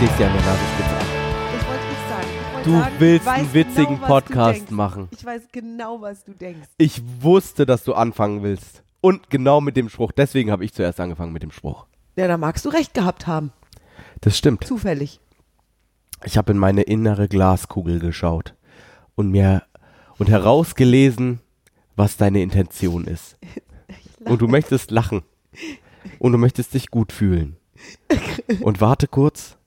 stehst ja an der Nasenspitze an. Das wollte ich sagen. Ich wollte Du sagen, willst einen witzigen genau, Podcast machen. Ich weiß genau, was du denkst. Ich wusste, dass du anfangen willst. Und genau mit dem Spruch. Deswegen habe ich zuerst angefangen mit dem Spruch. Ja, da magst du recht gehabt haben. Das stimmt. Zufällig. Ich habe in meine innere Glaskugel geschaut und mir und herausgelesen, was deine Intention ist. Und du möchtest lachen. Und du möchtest dich gut fühlen. Und warte kurz.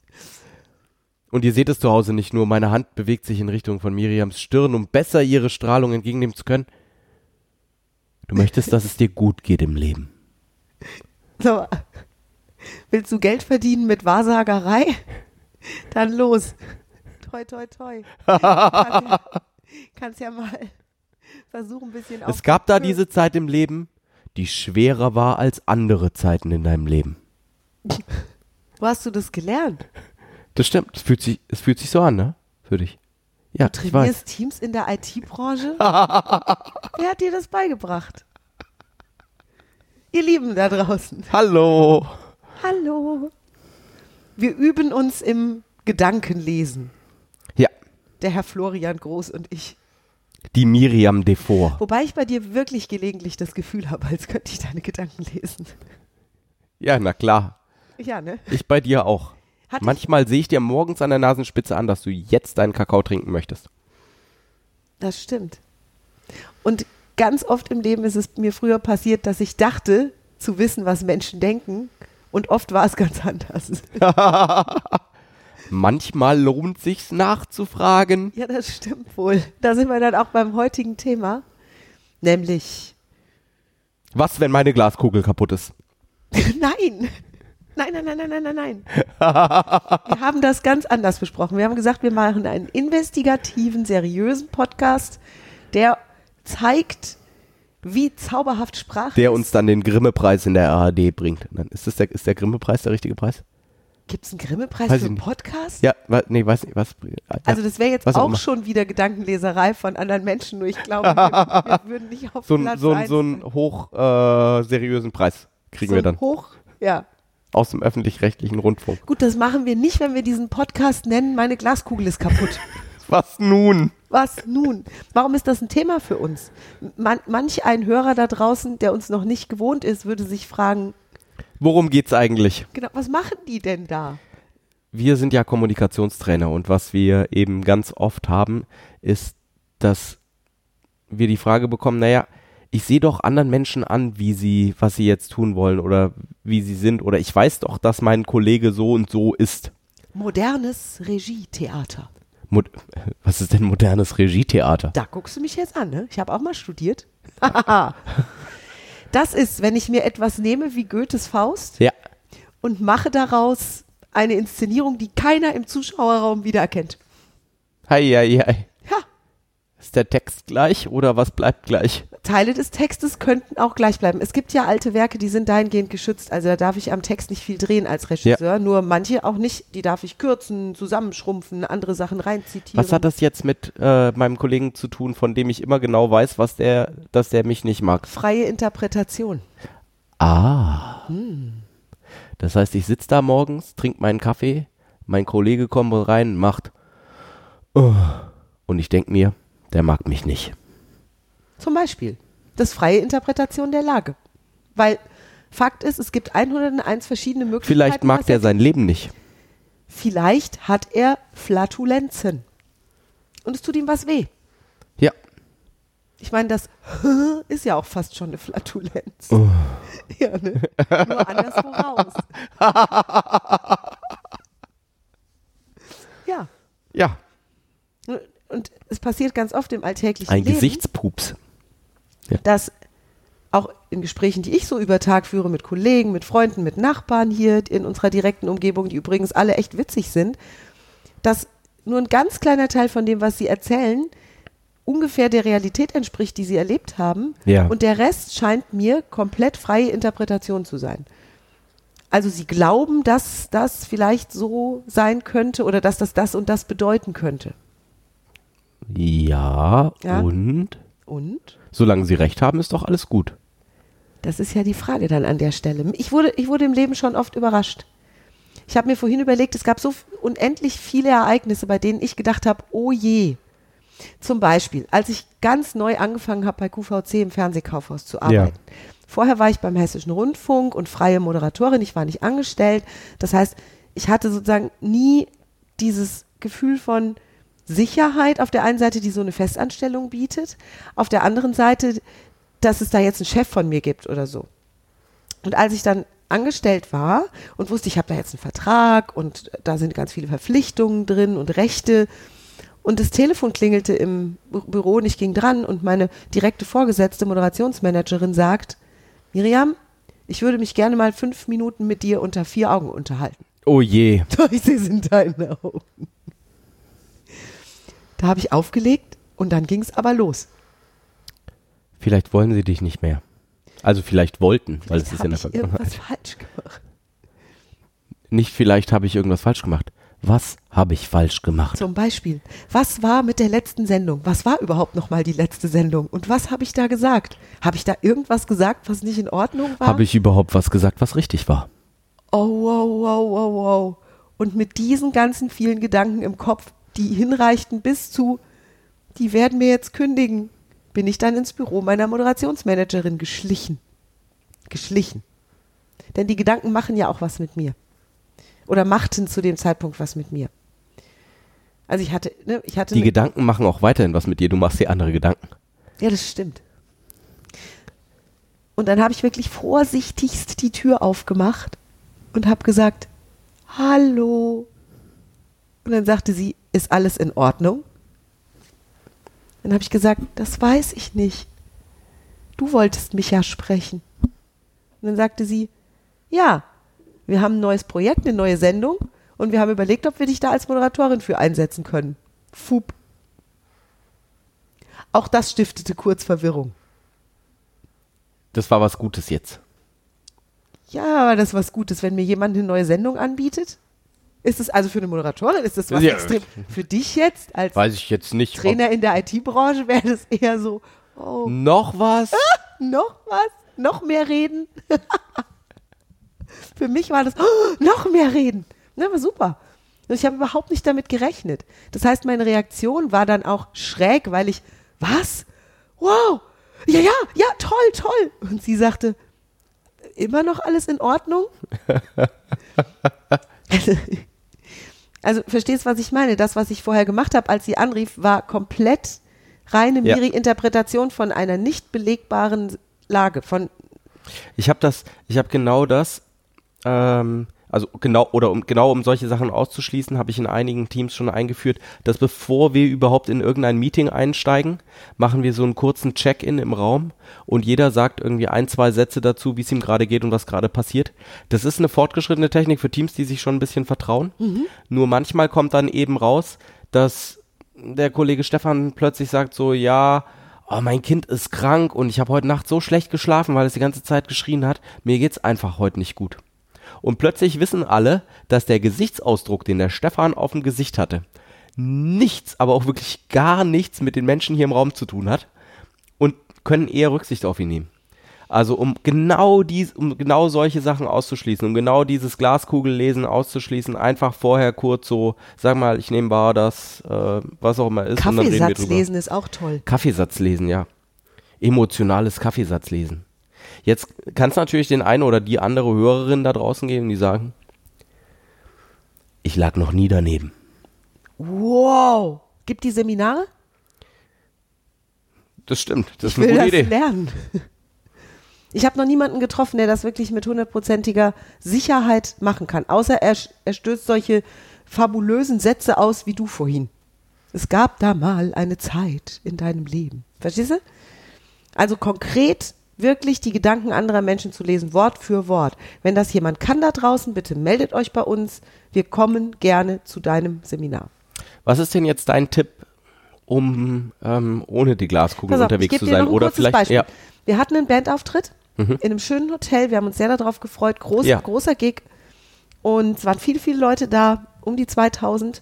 Und ihr seht es zu Hause nicht nur, meine Hand bewegt sich in Richtung von Miriams Stirn, um besser ihre Strahlung entgegennehmen zu können. Du möchtest, dass es dir gut geht im Leben. So, willst du Geld verdienen mit Wahrsagerei? Dann los. Toi, toi, toi. kannst, ja, kannst ja mal versuchen, ein bisschen Es gab da diese Zeit im Leben, die schwerer war als andere Zeiten in deinem Leben. Wo hast du das gelernt? Das stimmt. Es fühlt sich, es fühlt sich so an, ne? Für dich. Ja, Du trainierst Teams in der IT-Branche? Wer hat dir das beigebracht? Ihr Lieben da draußen. Hallo. Hallo. Wir üben uns im Gedankenlesen. Ja, Der Herr Florian Groß und ich. die Miriam Devor. Wobei ich bei dir wirklich gelegentlich das Gefühl habe, als könnte ich deine Gedanken lesen. Ja, na klar. Ja, ne? Ich bei dir auch. Hat ich, Manchmal sehe ich dir morgens an der Nasenspitze an, dass du jetzt deinen Kakao trinken möchtest. das stimmt. Und ganz oft im Leben ist es mir früher passiert, dass ich dachte, zu wissen, was Menschen denken. Und oft war es ganz anders. Manchmal lohnt sich's nachzufragen. Ja, das stimmt wohl. Da sind wir dann auch beim heutigen Thema. Nämlich, Was, wenn meine Glaskugel kaputt ist? nein. Nein, nein, nein, nein, nein, nein, nein. Wir haben das ganz anders besprochen. Wir haben gesagt, wir machen einen investigativen, seriösen Podcast, der zeigt, wie zauberhaft Sprache Der uns dann den Grimme-Preis in der ARD bringt. Ist, das der, ist der Grimme-Preis der richtige Preis? Gibt es einen Grimme-Preis für einen. Podcast? Ja, wa, nee, weiß nicht, was. Ja, Also das wäre jetzt auch auch schon wieder Gedankenleserei von anderen Menschen, nur ich glaube, wir, wir würden nicht auf so, ein, Platz so, so einen hoch äh, seriösen Preis kriegen so wir dann Hoch, ja. Aus dem öffentlich-rechtlichen Rundfunk. Gut, das machen wir nicht, wenn wir diesen Podcast nennen, meine Glaskugel ist kaputt. Was nun? Was nun? Warum ist das ein Thema für uns? Man, manch ein Hörer da draußen, der uns noch nicht gewohnt ist, würde sich fragen, Worum geht's eigentlich? genau, was machen die denn da? Wir sind ja Kommunikationstrainer und was wir eben ganz oft haben, ist, dass wir die Frage bekommen, naja, ich sehe doch anderen Menschen an, wie sie, was sie jetzt tun wollen oder wie sie sind oder ich weiß doch, dass mein Kollege so und so ist. Modernes Regietheater. Mod was ist denn modernes Regietheater? Da guckst du mich jetzt an, ne? Ich habe auch mal studiert. das ist, wenn ich mir etwas nehme wie Goethes Faust Ja, und mache daraus eine Inszenierung, die keiner im Zuschauerraum wiedererkennt. hei, hei, hei. Ja, Ist der Text gleich oder was bleibt gleich? Teile des Textes könnten auch gleich bleiben. Es gibt ja alte Werke, die sind dahingehend geschützt. Also da darf ich am Text nicht viel drehen als Regisseur, nur manche auch nicht. Die darf ich kürzen, zusammenschrumpfen, andere Sachen reinzitieren. Was hat das jetzt mit äh, meinem Kollegen zu tun, von dem ich immer genau weiß, was der, dass der mich nicht mag? Freie Interpretation. Ah. Das heißt, ich sitze da morgens, trinke meinen Kaffee, mein Kollege kommt rein, macht oh, und ich denke mir, der mag mich nicht. Zum Beispiel. Das ist freie Interpretation der Lage. Weil Fakt ist, es gibt 101 verschiedene Möglichkeiten. Vielleicht mag der er- sein Leben nicht. Vielleicht hat er Flatulenzen. Und es tut ihm was weh. Ja. Ich meine, das ist ja auch fast schon eine Flatulenz. Oh. Ja, ne? Nur anderswo raus. ja. Ja. Und es passiert ganz oft im alltäglichen Ein Leben, Gesichtspups. dass auch in Gesprächen, die ich so über Tag führe mit Kollegen, mit Freunden, mit Nachbarn hier in unserer direkten Umgebung, die übrigens alle echt witzig sind, dass nur ein ganz kleiner Teil von dem, was sie erzählen, ungefähr der Realität entspricht, die sie erlebt haben. Ja. Und der Rest scheint mir komplett freie Interpretation zu sein. Also sie glauben, dass das vielleicht so sein könnte oder dass das das und das bedeuten könnte. Ja, Ja. und Und? solange sie recht haben, ist doch alles gut. Das ist ja die Frage dann an der Stelle. Ich wurde, ich wurde im Leben schon oft überrascht. Ich habe mir vorhin überlegt, es gab so unendlich viele Ereignisse, bei denen ich gedacht habe, oh je. Zum Beispiel, als ich ganz neu angefangen habe bei QVC im Fernsehkaufhaus zu arbeiten. Ja. Vorher war ich beim Hessischen Rundfunk und freie Moderatorin, ich war nicht angestellt. Das heißt, ich hatte sozusagen nie dieses Gefühl von Sicherheit auf der einen Seite, die so eine Festanstellung bietet, auf der anderen Seite, dass es da jetzt einen Chef von mir gibt oder so. Und als ich dann angestellt war und wusste, ich habe da jetzt einen Vertrag und da sind ganz viele Verpflichtungen drin und Rechte und das Telefon klingelte im Büro und ich ging dran und meine direkte Vorgesetzte Moderationsmanagerin sagt, Miriam, ich würde mich gerne mal fünf Minuten mit dir unter vier Augen unterhalten. Oh je. Ich sehe es in deinen Augen. Da habe ich aufgelegt und dann ging es aber los. Vielleicht wollen sie dich nicht mehr. Also vielleicht wollten, weil es ist ja in der Vergangenheit. irgendwas falsch gemacht. Nicht vielleicht habe ich irgendwas falsch gemacht. Was habe ich falsch gemacht? Zum Beispiel, was war mit der letzten Sendung? Was war überhaupt nochmal die letzte Sendung? Und was habe ich da gesagt? Habe ich da irgendwas gesagt, was nicht in Ordnung war? Habe ich überhaupt was gesagt, was richtig war? Oh, wow, wow, wow, wow. Und mit diesen ganzen vielen Gedanken im Kopf, die hinreichten bis zu, die werden mir jetzt kündigen, bin ich dann ins Büro meiner Moderationsmanagerin geschlichen. Geschlichen. Denn die Gedanken machen ja auch was mit mir oder machten zu dem Zeitpunkt was mit mir. Also ich hatte, ne, ich hatte. Die Gedanken machen auch weiterhin was mit dir. Du machst dir andere Gedanken. Ja, das stimmt. Und dann habe ich wirklich vorsichtigst die Tür aufgemacht und habe gesagt, hallo. Und dann sagte sie, ist alles in Ordnung? Dann habe ich gesagt, das weiß ich nicht. Du wolltest mich ja sprechen. Und dann sagte sie, ja, wir haben ein neues Projekt, eine neue Sendung und wir haben überlegt, ob wir dich da als Moderatorin für einsetzen können. Fup. Auch das stiftete kurz Verwirrung. Das war was Gutes jetzt. Ja, aber das ist was Gutes, wenn mir jemand eine neue Sendung anbietet. Ist es also für eine Moderatorin, ist das was ja, extrem für dich jetzt als weiß ich jetzt nicht, Trainer in der IT-Branche wäre das eher so oh. noch was? noch was? Noch mehr reden? Für mich war das, oh, noch mehr reden. Das war super. Und ich habe überhaupt nicht damit gerechnet. Das heißt, meine Reaktion war dann auch schräg, weil ich, was? Wow, ja, ja, ja, toll, toll. Und sie sagte, immer noch alles in Ordnung? also, verstehst, was ich meine? Das, was ich vorher gemacht habe, als sie anrief, war komplett reine ja. Miri-Interpretation von einer nicht belegbaren Lage. Von ich habe das, ich habe genau das ähm, also genau oder um genau um solche Sachen auszuschließen, habe ich in einigen Teams schon eingeführt, dass bevor wir überhaupt in irgendein Meeting einsteigen, machen wir so einen kurzen Check-in im Raum und jeder sagt irgendwie ein, zwei Sätze dazu, wie es ihm gerade geht und was gerade passiert. Das ist eine fortgeschrittene Technik für Teams, die sich schon ein bisschen vertrauen. Mhm. Nur manchmal kommt dann eben raus, dass der Kollege Stefan plötzlich sagt so, ja, oh, mein Kind ist krank und ich habe heute Nacht so schlecht geschlafen, weil es die ganze Zeit geschrien hat. Mir geht's einfach heute nicht gut. Und plötzlich wissen alle, dass der Gesichtsausdruck, den der Stefan auf dem Gesicht hatte, nichts, aber auch wirklich gar nichts mit den Menschen hier im Raum zu tun hat und können eher Rücksicht auf ihn nehmen. Also um genau dies, um genau solche Sachen auszuschließen, um genau dieses Glaskugellesen auszuschließen, einfach vorher kurz so, sag mal, ich nehme wahr, dass äh, was auch immer ist. Kaffeesatz lesen ist auch toll. Kaffeesatz lesen, ja. Emotionales Kaffeesatz lesen. Jetzt kann es natürlich den einen oder die andere Hörerin da draußen geben, die sagen, ich lag noch nie daneben. Wow. Gibt die Seminare? Das stimmt. Das ich ist eine gute Idee. lernen. Ich habe noch niemanden getroffen, der das wirklich mit hundertprozentiger Sicherheit machen kann. Außer er, er stößt solche fabulösen Sätze aus wie du vorhin. Es gab da mal eine Zeit in deinem Leben. Verstehst du? Also konkret wirklich die Gedanken anderer Menschen zu lesen, Wort für Wort. Wenn das jemand kann da draußen, bitte meldet euch bei uns. Wir kommen gerne zu deinem Seminar. Was ist denn jetzt dein Tipp, um ähm, ohne die Glaskugel auf, unterwegs zu sein? Oder vielleicht. Ja. Wir hatten einen Bandauftritt mhm. in einem schönen Hotel. Wir haben uns sehr darauf gefreut. Groß, ja. Großer Gig. Und es waren viele, viele Leute da, um die 2000.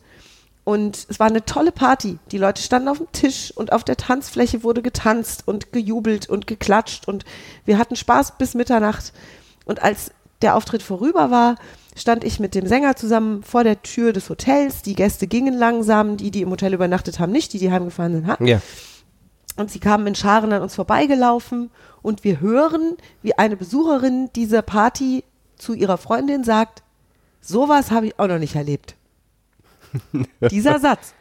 Und es war eine tolle Party. Die Leute standen auf dem Tisch und auf der Tanzfläche wurde getanzt und gejubelt und geklatscht und wir hatten Spaß bis Mitternacht. Und als der Auftritt vorüber war, stand ich mit dem Sänger zusammen vor der Tür des Hotels. Die Gäste gingen langsam, die, die im Hotel übernachtet haben, nicht, die, die heimgefahren sind, ha? Ja. Und sie kamen in Scharen an uns vorbeigelaufen und wir hören, wie eine Besucherin dieser Party zu ihrer Freundin sagt, sowas habe ich auch noch nicht erlebt. Dieser Satz.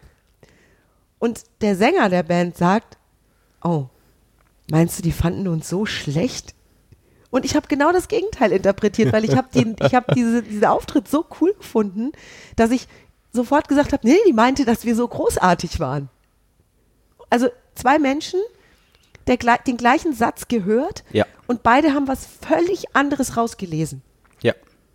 Und der Sänger der Band sagt, oh, meinst du, die fanden uns so schlecht? Und ich habe genau das Gegenteil interpretiert, weil ich habe ich hab diese, diesen Auftritt so cool gefunden, dass ich sofort gesagt habe, nee, die meinte, dass wir so großartig waren. Also zwei Menschen, der, den gleichen Satz gehört Ja. und beide haben was völlig anderes rausgelesen. Ja.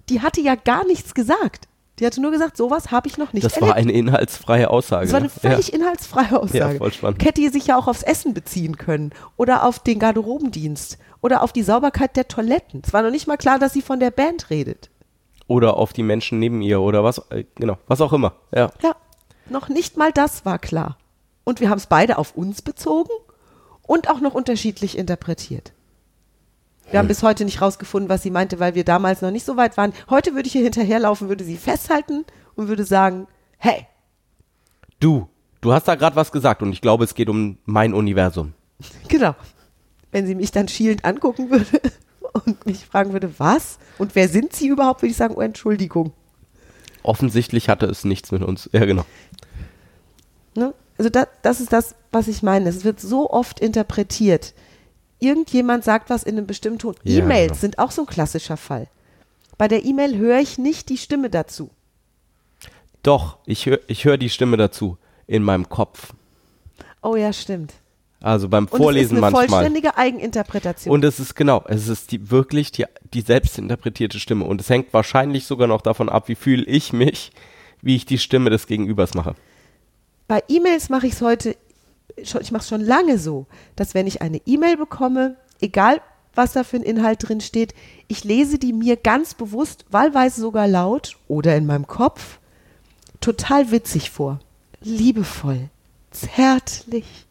Die hatte ja gar nichts gesagt. Die hatte nur gesagt, sowas habe ich noch nicht Das erlebt. war eine inhaltsfreie Aussage. Das war eine völlig inhaltsfreie Aussage. Ja, voll spannend. Hätte sich ja auch aufs Essen beziehen können oder auf den Garderobendienst oder auf die Sauberkeit der Toiletten. Es war noch nicht mal klar, dass sie von der Band redet. Oder auf die Menschen neben ihr oder was, äh, genau, was auch immer. Ja. Ja, noch nicht mal das war klar. Und wir haben es beide auf uns bezogen und auch noch unterschiedlich interpretiert. Wir haben bis heute nicht rausgefunden, was sie meinte, weil wir damals noch nicht so weit waren. Heute würde ich ihr hinterherlaufen, würde sie festhalten und würde sagen, hey, Du, du hast da gerade was gesagt und ich glaube, es geht um mein Universum. genau. Wenn sie mich dann schielend angucken würde und mich fragen würde, was? Und wer sind sie überhaupt, würde ich sagen, oh, Entschuldigung. Offensichtlich hatte es nichts mit uns. Ja, genau. Ne? Also da, das ist das, was ich meine. Es wird so oft interpretiert. Irgendjemand sagt was in einem bestimmten Ton. Ja, E-Mails genau. sind auch so ein klassischer Fall. Bei der E-Mail höre ich nicht die Stimme dazu. Doch, ich höre ich hör die Stimme dazu in meinem Kopf. Oh ja, stimmt. Also beim Und Vorlesen es ist eine manchmal. vollständige Eigeninterpretation. Und es ist genau, es ist die wirklich die, die selbstinterpretierte Stimme. Und es hängt wahrscheinlich sogar noch davon ab, wie fühle ich mich, wie ich die Stimme des Gegenübers mache. Bei E-Mails mache ich es heute, ich mache es schon lange so, dass wenn ich eine E-Mail bekomme, egal was da für ein Inhalt drin steht, ich lese die mir ganz bewusst, wahlweise sogar laut oder in meinem Kopf, total witzig vor. Liebevoll, zärtlich.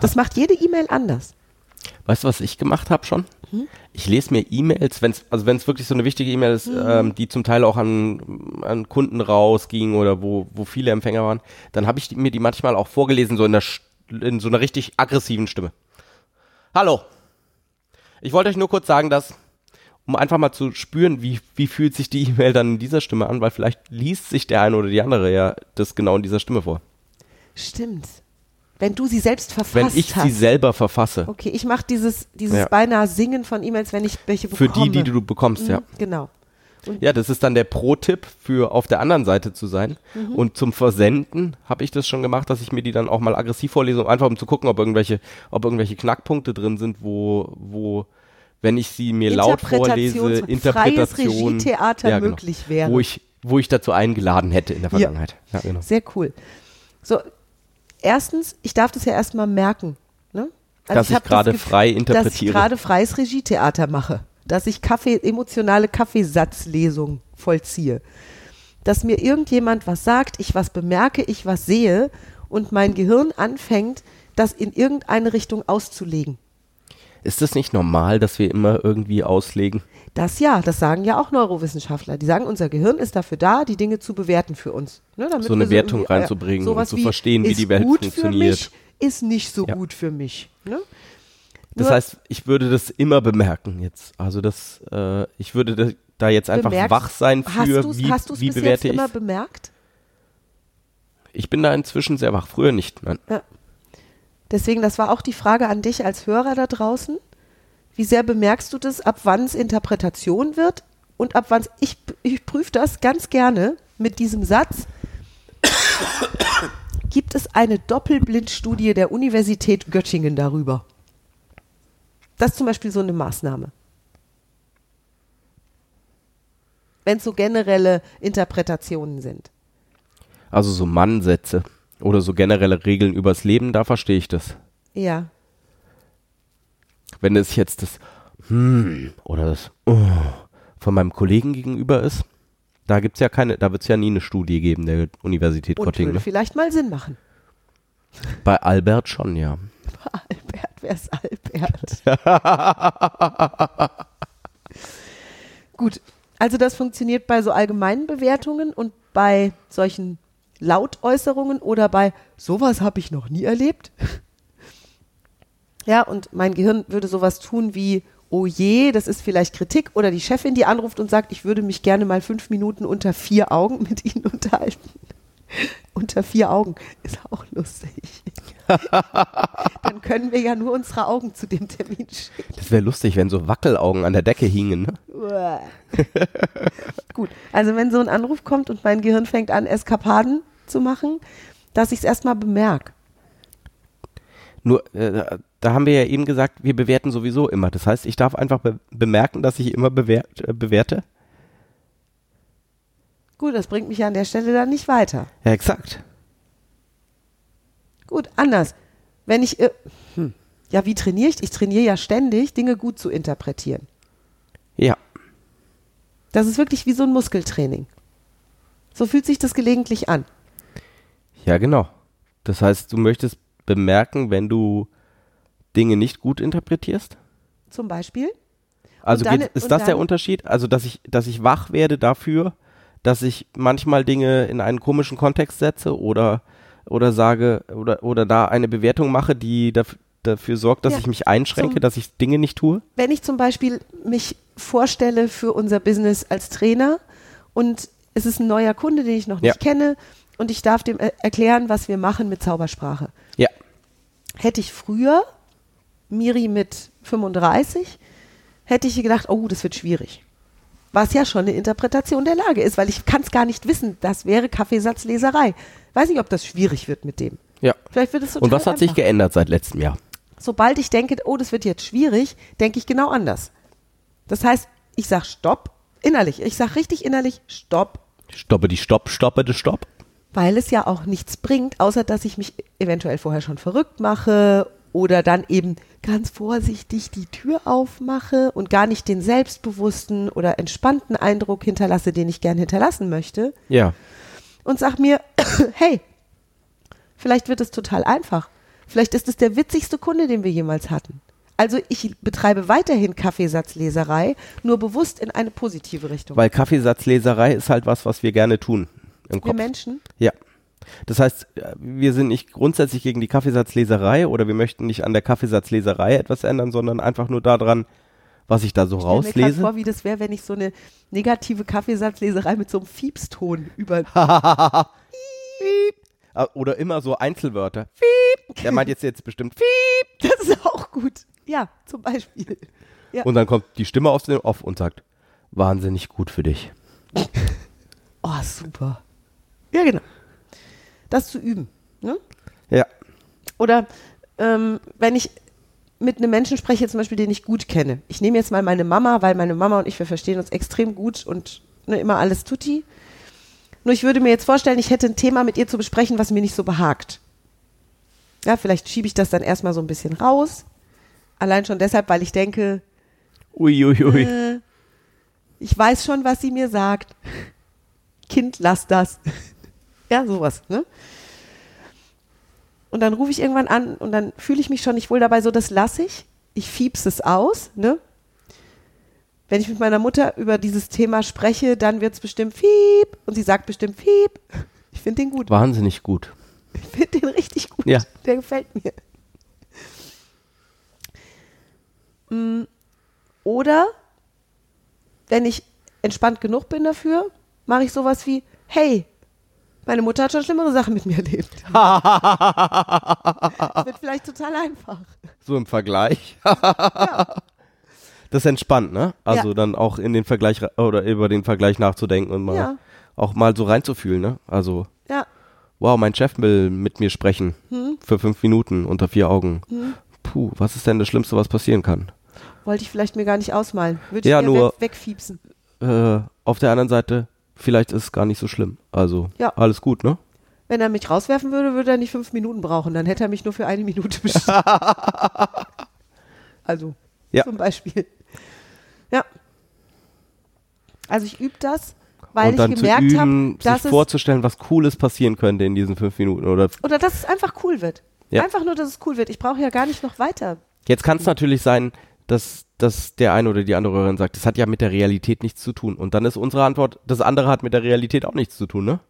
Das macht jede E-Mail anders. Weißt du, was ich gemacht habe schon? Hm? Ich lese mir E-Mails, wenn es also wenn es wirklich so eine wichtige E-Mail ist, Hm. ähm, die zum Teil auch an, an Kunden rausging oder wo, wo viele Empfänger waren, dann habe ich die, mir die manchmal auch vorgelesen, so in, der, in so einer richtig aggressiven Stimme. Hallo. Ich wollte euch nur kurz sagen, dass, um einfach mal zu spüren, wie, wie fühlt sich die E-Mail dann in dieser Stimme an, weil vielleicht liest sich der eine oder die andere ja das genau in dieser Stimme vor. Stimmt. Wenn du sie selbst verfasst Wenn ich hast. sie selber verfasse, Okay, ich mache dieses, dieses Ja. beinahe Singen von E-Mails, wenn ich welche für bekomme. die, die du bekommst, ja. Mhm, Genau. Ja, das ist dann der Pro-Tipp für auf der anderen Seite zu sein. Mhm. Und zum Versenden habe ich das schon gemacht, dass ich mir die dann auch mal aggressiv vorlese, um einfach um zu gucken, ob irgendwelche, ob irgendwelche Knackpunkte drin sind, wo, wo, wenn ich sie mir laut vorlese, Interpretation, freies Regietheater ja, genau, möglich wäre. Wo ich, wo ich dazu eingeladen hätte in der Ja. Vergangenheit. Ja, genau. Sehr cool. So, erstens, ich darf das ja erstmal merken. Ne? Dass ich das gerade Gef- frei Dass ich interpretiere. gerade freies Regietheater mache. Dass ich Kaffee, emotionale Kaffeesatzlesung vollziehe. Dass mir irgendjemand was sagt, ich was bemerke, ich was sehe und mein Gehirn anfängt, das in irgendeine Richtung auszulegen. Ist das nicht normal, dass wir immer irgendwie auslegen? Das ja, das sagen ja auch Neurowissenschaftler. Die sagen, unser Gehirn ist dafür da, die Dinge zu bewerten für uns. Ne, So eine Wertung irgendwie, äh, reinzubringen und zu verstehen, wie die Welt funktioniert. Mich, ist nicht so Ja. gut für mich. Ne? Das heißt, ich würde das immer bemerken jetzt. Also das, äh, ich würde da- da jetzt einfach bemerkst- wach sein hast für, du's- wie, hast du's wie bis bewerte jetzt ich immer bemerkt? Ich bin da inzwischen sehr wach. Früher nicht. Nein. Deswegen, das war auch die Frage an dich als Hörer da draußen. Wie sehr bemerkst du das, ab wann es Interpretation wird und ab wann ich, ich prüfe das ganz gerne mit diesem Satz. Gibt es eine Doppelblindstudie der Universität Göttingen darüber? Das ist zum Beispiel so eine Maßnahme. Wenn es so generelle Interpretationen sind. Also so Mannsätze oder so generelle Regeln übers Leben, da verstehe ich das. Ja. Wenn es jetzt das hm oder das oh, von meinem Kollegen gegenüber ist, da gibt's ja keine, da wird es ja nie eine Studie geben der Universität Und Göttingen. würde Ne? vielleicht mal Sinn machen. Bei Albert schon, ja. Albert, wer ist Albert? Gut, Also das funktioniert bei so allgemeinen Bewertungen und bei solchen Lautäußerungen oder bei sowas habe ich noch nie erlebt. Ja, und mein Gehirn würde sowas tun wie, oh je, das ist vielleicht Kritik oder die Chefin, die anruft und sagt, ich würde mich gerne mal fünf Minuten unter vier Augen mit Ihnen unterhalten. unter vier Augen ist auch lustig. Dann können wir ja nur unsere Augen zu dem Termin schicken. Das wäre lustig, wenn so Wackelaugen an der Decke hingen. Ne? Gut, also wenn so ein Anruf kommt und mein Gehirn fängt an, Eskapaden zu machen, dass ich es erstmal bemerke. Nur, äh, da haben wir ja eben gesagt, wir bewerten sowieso immer. Das heißt, ich darf einfach be bemerken, dass ich immer bewert, äh, bewerte. Gut, das bringt mich an der Stelle dann nicht weiter. Ja, exakt. Gut, anders. Wenn ich, äh, hm, ja, wie trainiere ich? Ich trainiere ja ständig, Dinge gut zu interpretieren. Ja. Das ist wirklich wie so ein Muskeltraining. So fühlt sich das gelegentlich an. Ja, genau. Das heißt, du möchtest bemerken, wenn du Dinge nicht gut interpretierst? Zum Beispiel? Also dann- geht, ist das der Unterschied? Also, dass ich, dass ich wach werde dafür, dass ich manchmal Dinge in einen komischen Kontext setze oder, oder sage oder, oder da eine Bewertung mache, die daf dafür sorgt, dass Ja, ich mich einschränke, zum- dass ich Dinge nicht tue? Wenn ich zum Beispiel mich vorstelle für unser Business als Trainer und es ist ein neuer Kunde, den ich noch nicht Ja. kenne und ich darf dem er erklären, was wir machen mit Zaubersprache. Ja. Hätte ich früher, Miri mit 35, hätte ich gedacht, oh, das wird schwierig. Was ja schon eine Interpretation der Lage ist, weil ich kann es gar nicht wissen. Das wäre Kaffeesatzleserei. Weiß nicht, ob das schwierig wird mit dem. Ja. Vielleicht wird es total Und was hat sich einfach. geändert seit letztem Jahr? Sobald ich denke, oh, das wird jetzt schwierig, denke ich genau anders. Das heißt, ich sage Stopp innerlich. Ich sage richtig innerlich Stopp, Stoppe die Stopp, stoppe de Stopp. weil es ja auch nichts bringt, außer dass ich mich eventuell vorher schon verrückt mache oder dann eben ganz vorsichtig die Tür aufmache und gar nicht den selbstbewussten oder entspannten Eindruck hinterlasse, den ich gern hinterlassen möchte Ja. und sag mir, hey, vielleicht wird es total einfach. Vielleicht ist es der witzigste Kunde, den wir jemals hatten. Also ich betreibe weiterhin Kaffeesatzleserei, nur bewusst in eine positive Richtung. Weil Kaffeesatzleserei ist halt was, was wir gerne tun im wir Kopf. Menschen, Ja. Das heißt, äh, wir sind nicht grundsätzlich gegen die Kaffeesatzleserei oder wir möchten nicht an der Kaffeesatzleserei etwas ändern, sondern einfach nur daran, was ich da so stell mir grad rauslese. vor, wie das wäre, wenn ich so eine negative Kaffeesatzleserei mit so einem Fiepston über. Ah, Oder immer so Einzelwörter. Fiep. Der meint jetzt jetzt bestimmt Fiep. Das ist auch gut. Ja, zum Beispiel. Ja. Und dann kommt die Stimme aus dem Off und sagt, wahnsinnig gut für dich. Oh, super. Ja, genau. Das zu üben. Ne? Ja. Oder ähm, wenn ich mit einem Menschen spreche, zum Beispiel, den ich gut kenne. Ich nehme jetzt mal meine Mama, weil meine Mama und ich, wir verstehen uns extrem gut und ne, immer alles tutti. Nur ich würde mir jetzt vorstellen, ich hätte ein Thema mit ihr zu besprechen, was mir nicht so behagt. Ja, vielleicht schiebe ich das dann erstmal so ein bisschen raus. Allein schon deshalb, weil ich denke, Uiuiui. äh, ich weiß schon, was sie mir sagt. Kind, lass das. ja, sowas, ne? Und dann rufe ich irgendwann an und dann fühle ich mich schon nicht wohl dabei, so das lasse ich. Ich fiebs es aus, ne? Wenn ich mit meiner Mutter über dieses Thema spreche, dann wird es bestimmt Fiep und sie sagt bestimmt Fiep. Ich finde den gut. Wahnsinnig gut. Ich finde den richtig gut. Ja. Der gefällt mir. Mm, Oder wenn ich entspannt genug bin dafür, mache ich sowas wie, hey, meine Mutter hat schon schlimmere Sachen mit mir erlebt. das wird vielleicht total einfach. So im Vergleich. Das ist entspannt, ne? Also Ja. dann auch in den Vergleich oder über den Vergleich nachzudenken und mal Ja. auch mal so reinzufühlen, ne? Also, Ja, wow, mein Chef will mit mir sprechen Hm. für fünf Minuten unter vier Augen. Puh, was ist denn das Schlimmste, was passieren kann? wollte ich vielleicht mir gar nicht ausmalen. Würde ich Ja, nur- weg, wegfiepsen. Äh, auf der anderen Seite, vielleicht ist es gar nicht so schlimm. Also, Ja. alles gut, ne? Wenn er mich rauswerfen würde, würde er nicht fünf Minuten brauchen. Dann hätte er mich nur für eine Minute bestimmt. also, Ja. zum Beispiel. Ja. Also ich übe das, weil ich gemerkt habe, dass sich vorzustellen, was Cooles passieren könnte in diesen fünf Minuten. Oder oder dass es einfach cool wird. Ja. Einfach nur, dass es cool wird. Ich brauche ja gar nicht noch weiter. Jetzt kann es natürlich sein, dass dass der eine oder die andere Hörerin sagt, das hat ja mit der Realität nichts zu tun. Und dann ist unsere Antwort, das andere hat mit der Realität auch nichts zu tun, ne?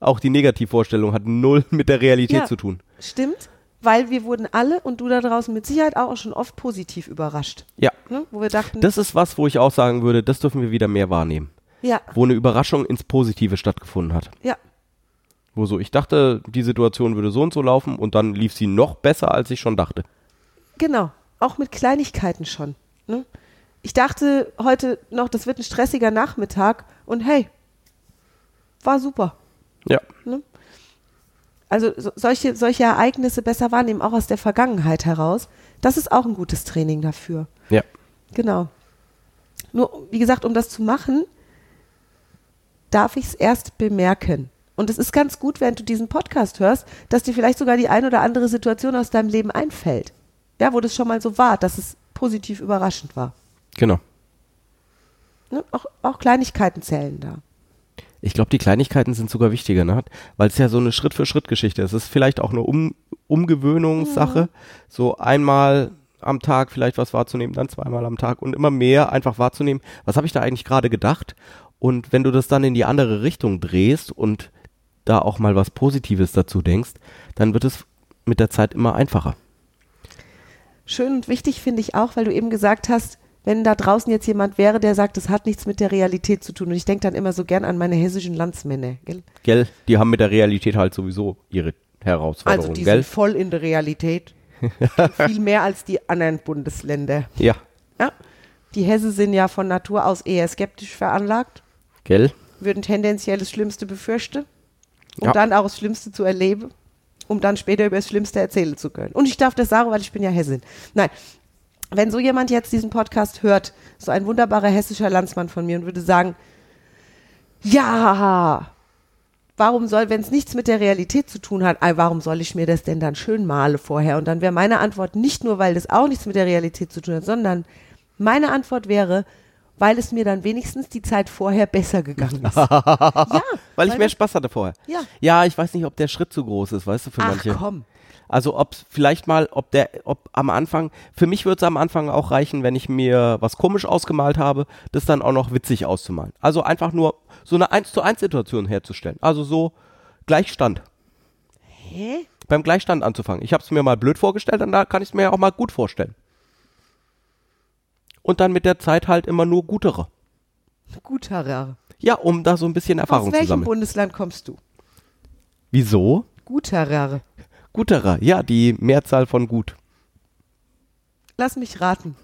Auch die Negativvorstellung hat null mit der Realität Ja. zu tun. Stimmt, weil wir wurden alle und du da draußen mit Sicherheit auch schon oft positiv überrascht. Ja. Ne? Wo wir dachten, Das ist was, wo ich auch sagen würde, das dürfen wir wieder mehr wahrnehmen. ja, Wo eine Überraschung ins Positive stattgefunden hat. ja, Wo so, ich dachte, die Situation würde so und so laufen und dann lief sie noch besser, als ich schon dachte. genau. Auch mit Kleinigkeiten schon. Ne? Ich dachte heute noch, das wird ein stressiger Nachmittag und hey, war super. Ja. Also so, solche, solche Ereignisse besser wahrnehmen, auch aus der Vergangenheit heraus. Das ist auch ein gutes Training dafür. Ja. Genau. Nur, wie gesagt, um das zu machen, darf ich es erst bemerken. Und es ist ganz gut, wenn du diesen Podcast hörst, dass dir vielleicht sogar die ein oder andere Situation aus deinem Leben einfällt. Ja, wo das schon mal so war, dass es positiv überraschend war. Genau. Ne? Auch, auch Kleinigkeiten zählen da. Ich glaube, die Kleinigkeiten sind sogar wichtiger, ne? weil es ja so eine Schritt-für-Schritt-Geschichte ist. Es ist vielleicht auch eine um Umgewöhnungssache, so einmal am Tag vielleicht was wahrzunehmen, dann zweimal am Tag und immer mehr einfach wahrzunehmen, was habe ich da eigentlich gerade gedacht? Und wenn du das dann in die andere Richtung drehst und da auch mal was Positives dazu denkst, dann wird es mit der Zeit immer einfacher. Schön und wichtig finde ich auch, weil du eben gesagt hast, wenn da draußen jetzt jemand wäre, der sagt, das hat nichts mit der Realität zu tun. Und ich denke dann immer so gern an meine hessischen Landsmänner. Gell? Gell? Die haben mit der Realität halt sowieso ihre Herausforderungen, Also die gell? sind voll in der Realität. Viel mehr als die anderen Bundesländer. Ja, Ja. Die Hesse sind ja von Natur aus eher skeptisch veranlagt, gell? würden tendenziell das Schlimmste befürchten, um Ja. dann auch das Schlimmste zu erleben, um dann später über das Schlimmste erzählen zu können. Und ich darf das sagen, weil ich bin ja Hessin. Nein, wenn so jemand jetzt diesen Podcast hört, so ein wunderbarer hessischer Landsmann von mir und würde sagen, ja, warum soll, wenn es nichts mit der Realität zu tun hat, warum soll ich mir das denn dann schön male vorher? Und dann wäre meine Antwort nicht nur, weil das auch nichts mit der Realität zu tun hat, sondern meine Antwort wäre, weil es mir dann wenigstens die Zeit vorher besser gegangen ist. ja, Weil ich mehr Spaß hatte vorher. Ja. Ja, ich weiß nicht, ob der Schritt zu groß ist, weißt du, für Ach manche. komm. Also ob vielleicht mal, ob der, ob am Anfang, für mich würde es am Anfang auch reichen, wenn ich mir was komisch ausgemalt habe, das dann auch noch witzig auszumalen. Also einfach nur so eine 1 zu 1 Situation herzustellen. Also so Gleichstand. Hä? Beim Gleichstand anzufangen. Ich habe es mir mal blöd vorgestellt und da kann ich es mir auch mal gut vorstellen. Und dann mit der Zeit halt immer nur gutere. Guterer. Ja, um da so ein bisschen Erfahrung Aus zu welchem sammeln. Bundesland kommst du? Wieso? Guterer. Guterer, ja, die Mehrzahl von gut. Lass mich raten.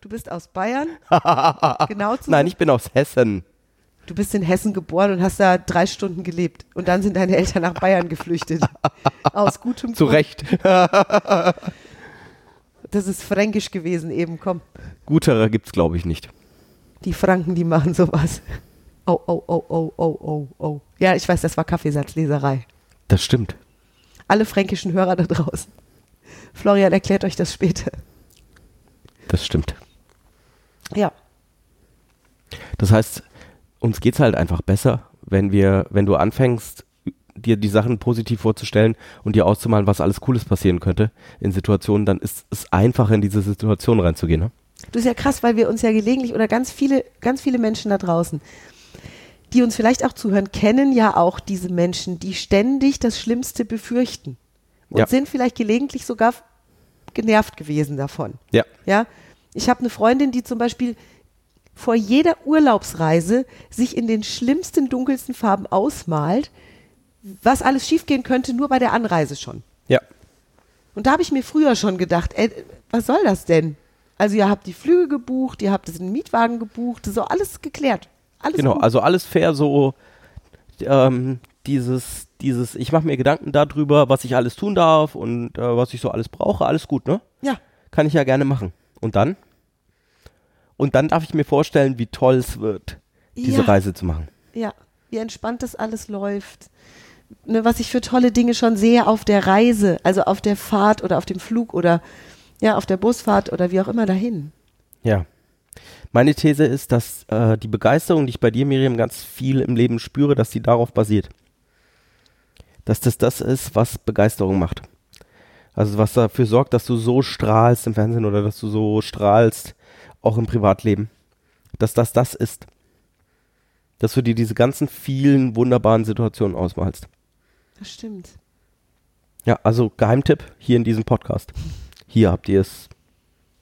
Du bist aus Bayern? genau zu Nein, ich bin aus Hessen. Du bist in Hessen geboren und hast da drei Stunden gelebt. Und dann sind deine Eltern nach Bayern geflüchtet. Aus gutem Zu Grund. Recht. Das ist fränkisch gewesen eben, komm. Guterer gibt's glaube ich nicht. Die Franken, die machen sowas. Oh, oh, oh, oh, oh, oh, oh. Ja, ich weiß, das war Kaffeesatzleserei. Das stimmt. Alle fränkischen Hörer da draußen. Florian erklärt euch das später. Das stimmt. Ja. Das heißt, uns geht's halt einfach besser, wenn wir, wenn du anfängst, dir die Sachen positiv vorzustellen und dir auszumalen, was alles Cooles passieren könnte in Situationen, dann ist es einfacher, in diese Situation reinzugehen. Ne? Du ist ja krass, weil wir uns ja gelegentlich oder ganz viele, ganz viele Menschen da draußen, die uns vielleicht auch zuhören, kennen ja auch diese Menschen, die ständig das Schlimmste befürchten und Ja. sind vielleicht gelegentlich sogar genervt gewesen davon. Ja. Ja, ich habe eine Freundin, die zum Beispiel vor jeder Urlaubsreise sich in den schlimmsten, dunkelsten Farben ausmalt, was alles schiefgehen könnte, nur bei der Anreise schon. Ja. Und da habe ich mir früher schon gedacht, ey, was soll das denn? Also ihr habt die Flüge gebucht, ihr habt den Mietwagen gebucht, so alles geklärt. Alles Genau, gut. also alles fair, so ähm, dieses, dieses, ich mache mir Gedanken darüber, was ich alles tun darf und äh, was ich so alles brauche, alles gut, ne? ja, Kann ich ja gerne machen. Und dann? Und dann darf ich mir vorstellen, wie toll es wird, diese Ja. Reise zu machen. ja, wie entspannt das alles läuft. Ne, was ich für tolle Dinge schon sehe auf der Reise, also auf der Fahrt oder auf dem Flug oder ja, auf der Busfahrt oder wie auch immer dahin. Ja. Meine These ist, dass äh, die Begeisterung, die ich bei dir, Miriam, ganz viel im Leben spüre, dass die darauf basiert. Dass das das ist, was Begeisterung macht. Also was dafür sorgt, dass du so strahlst im Fernsehen oder dass du so strahlst auch im Privatleben. Dass das das ist. Dass du dir diese ganzen vielen wunderbaren Situationen ausmalst. Das stimmt. Ja, also Geheimtipp hier in diesem Podcast. Hier habt ihr es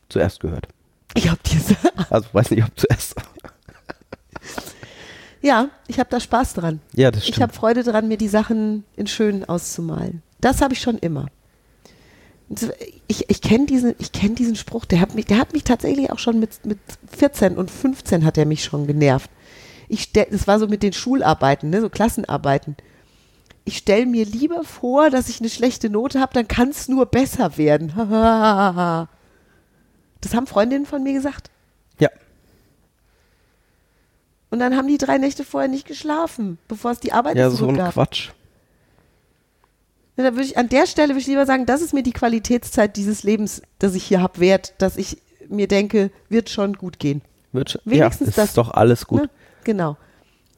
zuerst gehört. Ich hab diese. Also weiß nicht, ob zuerst. Ja, ich habe da Spaß dran. Ja, das stimmt. Ich habe Freude dran, mir die Sachen in schön auszumalen. Das habe ich schon immer. Ich, ich kenne diesen, ich kenn diesen Spruch, der hat, mich, der hat mich tatsächlich auch schon mit, mit 14 und 15 hat er mich schon genervt. Ich stell, das war so mit den Schularbeiten, ne, so Klassenarbeiten. Ich stelle mir lieber vor, dass ich eine schlechte Note habe, dann kann es nur besser werden. das haben Freundinnen von mir gesagt. Ja. Und dann haben die drei Nächte vorher nicht geschlafen, bevor es die Arbeit Ja, so ein zurückgab. Quatsch. Ja, da würde ich, an der Stelle würde ich lieber sagen, das ist mir die Qualitätszeit dieses Lebens, das ich hier habe, wert, dass ich mir denke, wird schon gut gehen. Wird schon, Wenigstens ja, ist das- doch alles gut. Ne? Genau.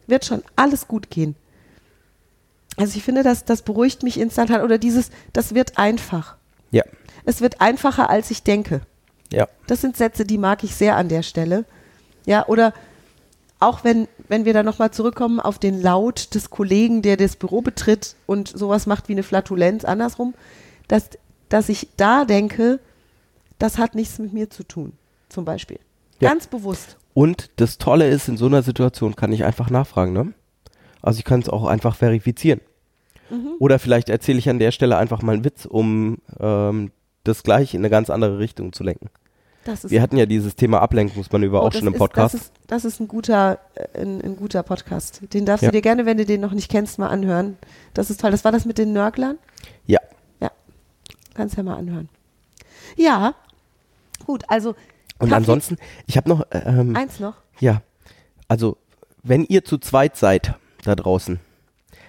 Wird schon alles gut gehen. Also ich finde, das, das beruhigt mich instantan. Oder dieses, das wird einfach. Ja, Es wird einfacher, als ich denke. ja. Das sind Sätze, die mag ich sehr an der Stelle. Ja, oder auch wenn, wenn wir da nochmal zurückkommen auf den Laut des Kollegen, der das Büro betritt und sowas macht wie eine Flatulenz, andersrum, dass, dass ich da denke, das hat nichts mit mir zu tun, zum Beispiel. Ja. Ganz bewusst. Und das Tolle ist, in so einer Situation kann ich einfach nachfragen, ne? Also ich kann es auch einfach verifizieren. Mhm. Oder vielleicht erzähle ich an der Stelle einfach mal einen Witz, um ähm, das gleich in eine ganz andere Richtung zu lenken. Wir hatten ja dieses Thema Ablenkungsmanöver oh, auch schon im ist, Podcast. Das ist, das ist ein guter, äh, ein, ein guter Podcast. Den darfst Ja. du dir gerne, wenn du den noch nicht kennst, mal anhören. Das ist toll. Das war das mit den Nörglern? ja, Ja, kannst ja mal anhören. Ja, gut, also und Kaffee- ansonsten, ich habe noch, ähm, eins noch. ja, also wenn ihr zu zweit seid da draußen,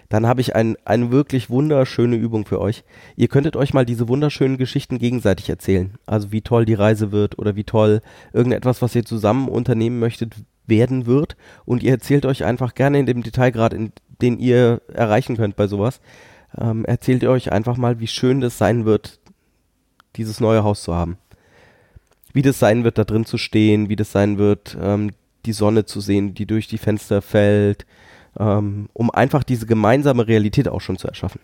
dann habe ich ein, eine wirklich wunderschöne Übung für euch. Ihr könntet euch mal diese wunderschönen Geschichten gegenseitig erzählen. Also wie toll die Reise wird oder wie toll irgendetwas, was ihr zusammen unternehmen möchtet, werden wird. Und ihr erzählt euch einfach gerne in dem Detailgrad, in den ihr erreichen könnt bei sowas, ähm, erzählt ihr euch einfach mal, wie schön das sein wird, dieses neue Haus zu haben. Wie das sein wird, da drin zu stehen, wie das sein wird, ähm, die Sonne zu sehen, die durch die Fenster fällt, ähm, um einfach diese gemeinsame Realität auch schon zu erschaffen.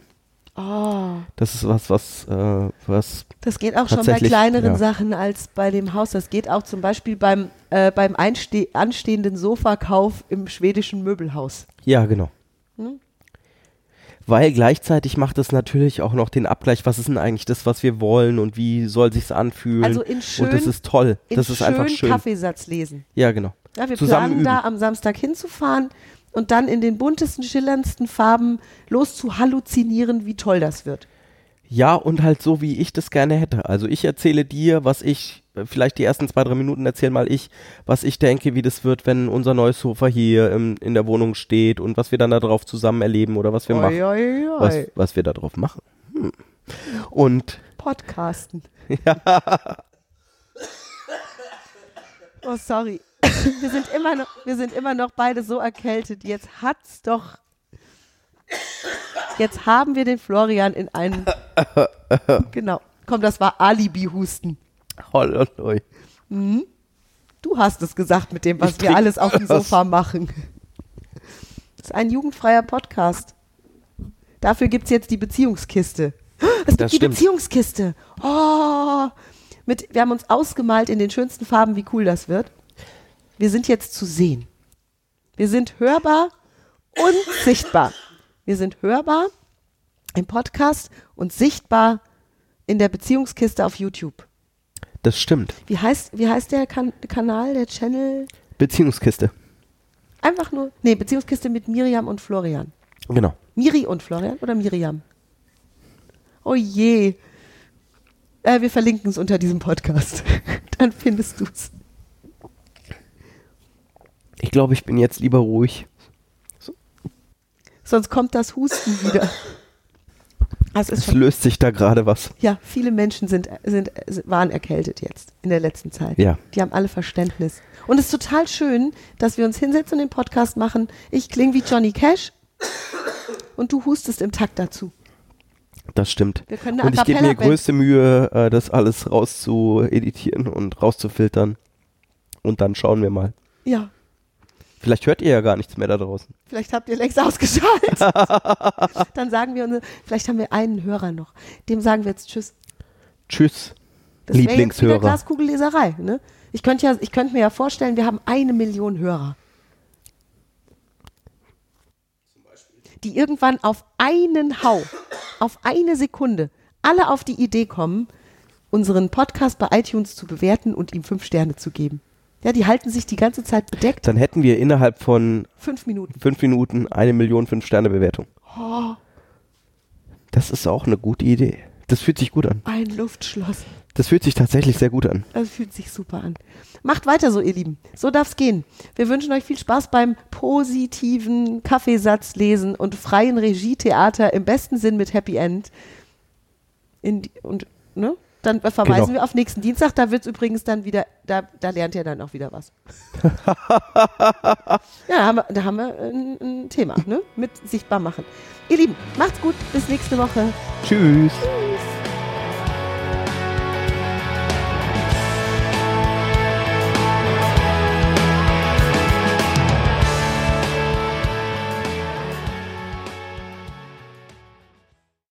Oh, Das ist was, was, äh, was, das geht auch schon bei kleineren ja. Sachen als bei dem Haus. Das geht auch zum Beispiel beim, äh, beim anstehenden Sofakauf im schwedischen Möbelhaus. ja, genau. Hm? Weil gleichzeitig macht es natürlich auch noch den Abgleich, was ist denn eigentlich das, was wir wollen und wie soll sich's anfühlen. Also in schön, und das ist toll. in Das ist einfach schön. Kaffeesatz lesen. Ja, genau. Ja, wir Zusammen planen da üben. am Samstag hinzufahren und dann in den buntesten, schillerndsten Farben los zu halluzinieren, wie toll das wird. Ja, und halt so, wie ich das gerne hätte. Also ich erzähle dir, was ich, vielleicht die ersten zwei, drei Minuten erzähl mal ich, was ich denke, wie das wird, wenn unser neues Sofa hier im, in der Wohnung steht und was wir dann da drauf zusammen erleben oder was wir machen. Oi, oi, oi. Was, was wir da drauf machen. Hm. Und Podcasten. Oh, sorry. Wir sind immer noch, wir sind immer noch beide so erkältet. Jetzt hat's doch. Jetzt haben wir den Florian in einen. Genau. Komm, das war Alibi-Husten. Hoi, hoi. Du hast es gesagt mit dem, was Ich wir alles auf dem. Sofa machen. Das ist ein jugendfreier Podcast. Dafür gibt es jetzt die Beziehungskiste. Es gibt die stimmt. Beziehungskiste. Oh, mit, wir haben uns ausgemalt in den schönsten Farben, wie cool das wird. Wir sind jetzt zu sehen. Wir sind hörbar und sichtbar. Wir sind hörbar im Podcast und sichtbar in der Beziehungskiste auf YouTube. Das stimmt. Wie heißt, wie heißt der kan Kanal, der Channel? Beziehungskiste. Einfach nur, nee, Beziehungskiste mit Miriam und Florian. Genau. Miri und Florian oder Miriam? Oh je. Äh, wir verlinken es unter diesem Podcast. Dann findest du es. Ich glaube, ich bin jetzt lieber ruhig. Sonst kommt das Husten wieder. Ist Es löst sich da gerade was. ja, viele Menschen sind, sind, waren erkältet jetzt in der letzten Zeit. Ja. Die haben alle Verständnis. Und es ist total schön, dass wir uns hinsetzen und den Podcast machen. Ich klinge wie Johnny Cash und du hustest im Takt dazu. Das stimmt. Wir können Und ich gebe mir größte Mühe, äh, das alles rauszueditieren und rauszufiltern. Und dann schauen wir mal. Ja, Vielleicht hört ihr ja gar nichts mehr da draußen. vielleicht habt ihr längst ausgeschaltet. Dann sagen wir, unsere- vielleicht haben wir einen Hörer noch. Dem sagen wir jetzt Tschüss. Tschüss, Das Lieblingshörer. Glaskugelleserei. Ne? Ich könnte ja, ich könnte mir ja vorstellen, wir haben eine Million Hörer. Die irgendwann auf einen Hau, auf eine Sekunde, alle auf die Idee kommen, unseren Podcast bei iTunes zu bewerten und ihm fünf Sterne zu geben. Ja, die halten sich die ganze Zeit bedeckt. Dann hätten wir innerhalb von Fünf Minuten. fünf Minuten eine Million Fünf-Sterne-Bewertung. Oh, Das ist auch eine gute Idee. Das fühlt sich gut an. ein Luftschloss. Das fühlt sich tatsächlich sehr gut an. Das fühlt sich super an. Macht weiter so, ihr Lieben. So darf's gehen. Wir wünschen euch viel Spaß beim positiven Kaffeesatz lesen und freien Regietheater im besten Sinn mit Happy End. In die, und ne? Dann verweisen Genau. wir auf nächsten Dienstag. Da wird's übrigens dann wieder, da, da lernt ihr dann auch wieder was. ja, da haben wir, da haben wir ein, ein Thema, ne? Mit sichtbar machen. Ihr Lieben, macht's gut. Bis nächste Woche. Tschüss. Tschüss.